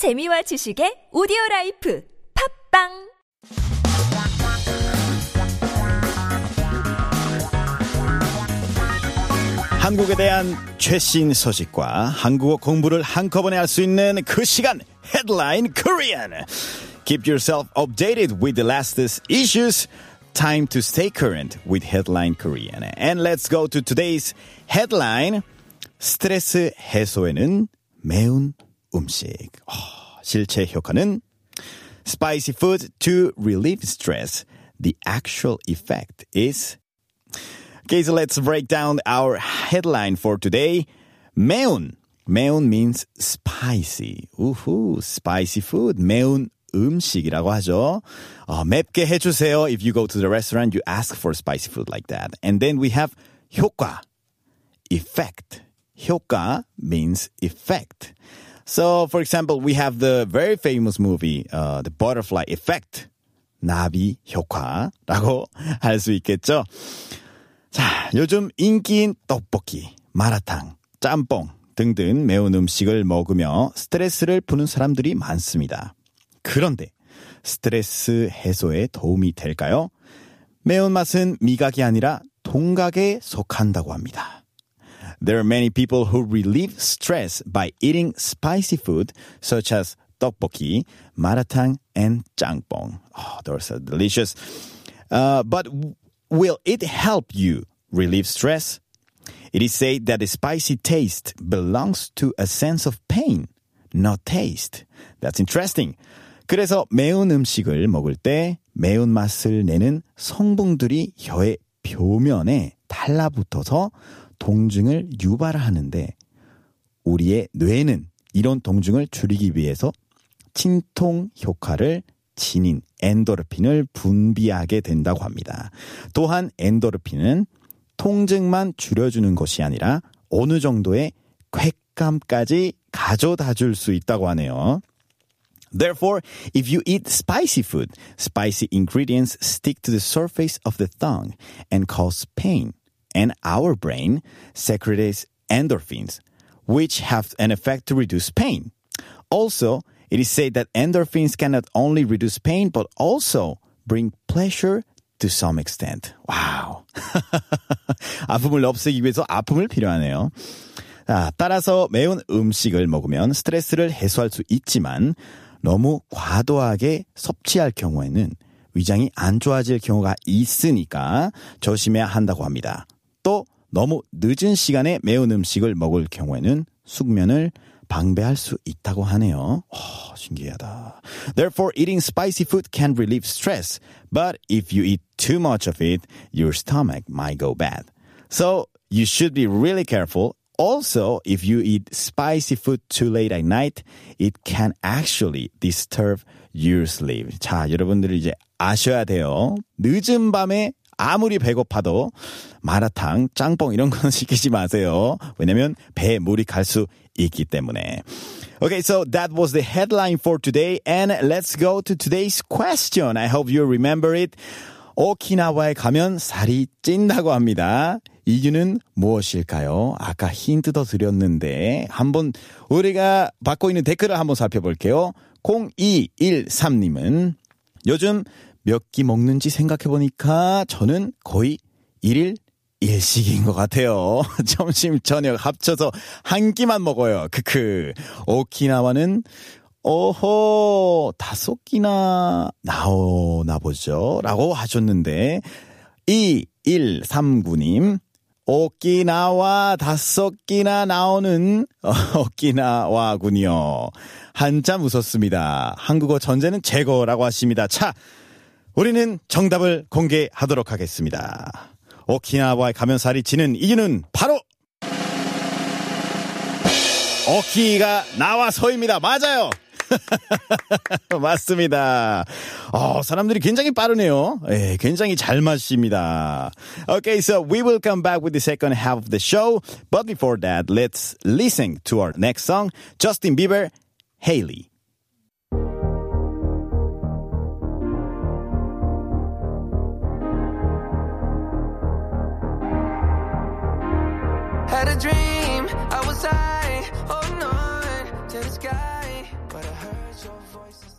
재미와 지식의 오디오 라이프 팝빵 한국에 대한 최신 소식과 한국어 공부를 한꺼번에 할 수 있는 그 시간 Headline Korean. Keep yourself updated with the latest issues. Time to stay current with Headline Korean. And let's go to today's headline. 스트레스 해소에는 매운 음식. 어, 실제 효과는 spicy food to relieve stress. The actual effect is Okay, so let's break down our headline for today. 매운. 매운 means spicy. 우후, spicy food. 매운 음식이라고 하죠. 어, 맵게 해주세요. If you go to the restaurant, you ask for spicy food like that. And then we have 효과. Effect. 효과 means effect. So, for example, we have the very famous movie, uh, The Butterfly Effect. 나비 효과라고 할 수 있겠죠. 자, 요즘 인기인 떡볶이, 마라탕, 짬뽕 등등 매운 음식을 먹으며 스트레스를 푸는 사람들이 많습니다. 그런데 스트레스 해소에 도움이 될까요? 매운맛은 미각이 아니라 통각에 속한다고 합니다. There are many people who relieve stress by eating spicy food such as 떡볶이, 마라탕, and 짱뽕. Oh, those are delicious. Uh, but will it help you relieve stress? It is said that the spicy taste belongs to a sense of pain, not taste. That's interesting. 그래서 매운 음식을 먹을 때 매운맛을 내는 성분들이 혀의 표면에 달라붙어서 동증을 유발하는데 우리의 뇌는 이런 동증을 줄이기 위해서 진통 효과를 지닌 엔도르핀을 분비하게 된다고 합니다. 또한 엔도르핀은 통증만 줄여주는 것이 아니라 어느 정도의 쾌감까지 가져다 줄 수 있다고 하네요. Therefore, if you eat spicy food, spicy ingredients stick to the surface of the tongue and cause pain. And our brain secretes endorphins, which have an effect to reduce pain. Also, it is said that endorphins can not only reduce pain, but also bring pleasure to some extent. 와우. 아픔을 없애기 위해서 아픔을 필요하네요. 아, 따라서 매운 음식을 먹으면 스트레스를 해소할 수 있지만 너무 과도하게 섭취할 경우에는 위장이 안 좋아질 경우가 있으니까 조심해야 한다고 합니다. 또 너무 늦은 시간에 매운 음식을 먹을 경우에는 숙면을 방배할 수 있다고 하네요. 오, 신기하다. Therefore, eating spicy food can relieve stress, but if you eat too much of it, your stomach might go bad. So, you should be really careful. Also, if you eat spicy food too late at night, it can actually disturb your sleep. 자, 여러분들이 이제 아셔야 돼요. 늦은 밤에 아무리 배고파도 마라탕, 짱뽕 이런 건 시키지 마세요. 왜냐면 배에 물이 갈 수 있기 때문에. Okay, so that was the headline for today and let's go to today's question. I hope you remember it. 오키나와에 가면 살이 찐다고 합니다. 이유는 무엇일까요? 아까 힌트도 드렸는데 한번 우리가 받고 있는 댓글을 한번 살펴볼게요. 0213님은 요즘 몇 끼 먹는지 생각해보니까 저는 거의 1일 일식인 것 같아요. 점심, 저녁 합쳐서 한 끼만 먹어요. 크크. 오키나와는 오호, 다섯 끼나 나오나 보죠. 라고 하셨는데, 2139님, 오키나와 다섯 끼나 나오는 오키나와군요. 한참 웃었습니다. 한국어 전제는 제거라고 하십니다. 차, 우리는 정답을 공개하도록 하겠습니다. 오키나와에 가면 살이 찌는 이유는 바로 오키가 나와서입니다. 맞아요. 맞습니다. 어, 사람들이 굉장히 빠르네요. 예, 굉장히 잘 마십니다. Okay, so we will come back with the second half of the show. But before that, let's listen to our next song, Justin Bieber, Haley. Had a dream, I was high, oh holding on to the sky, but I heard your voice.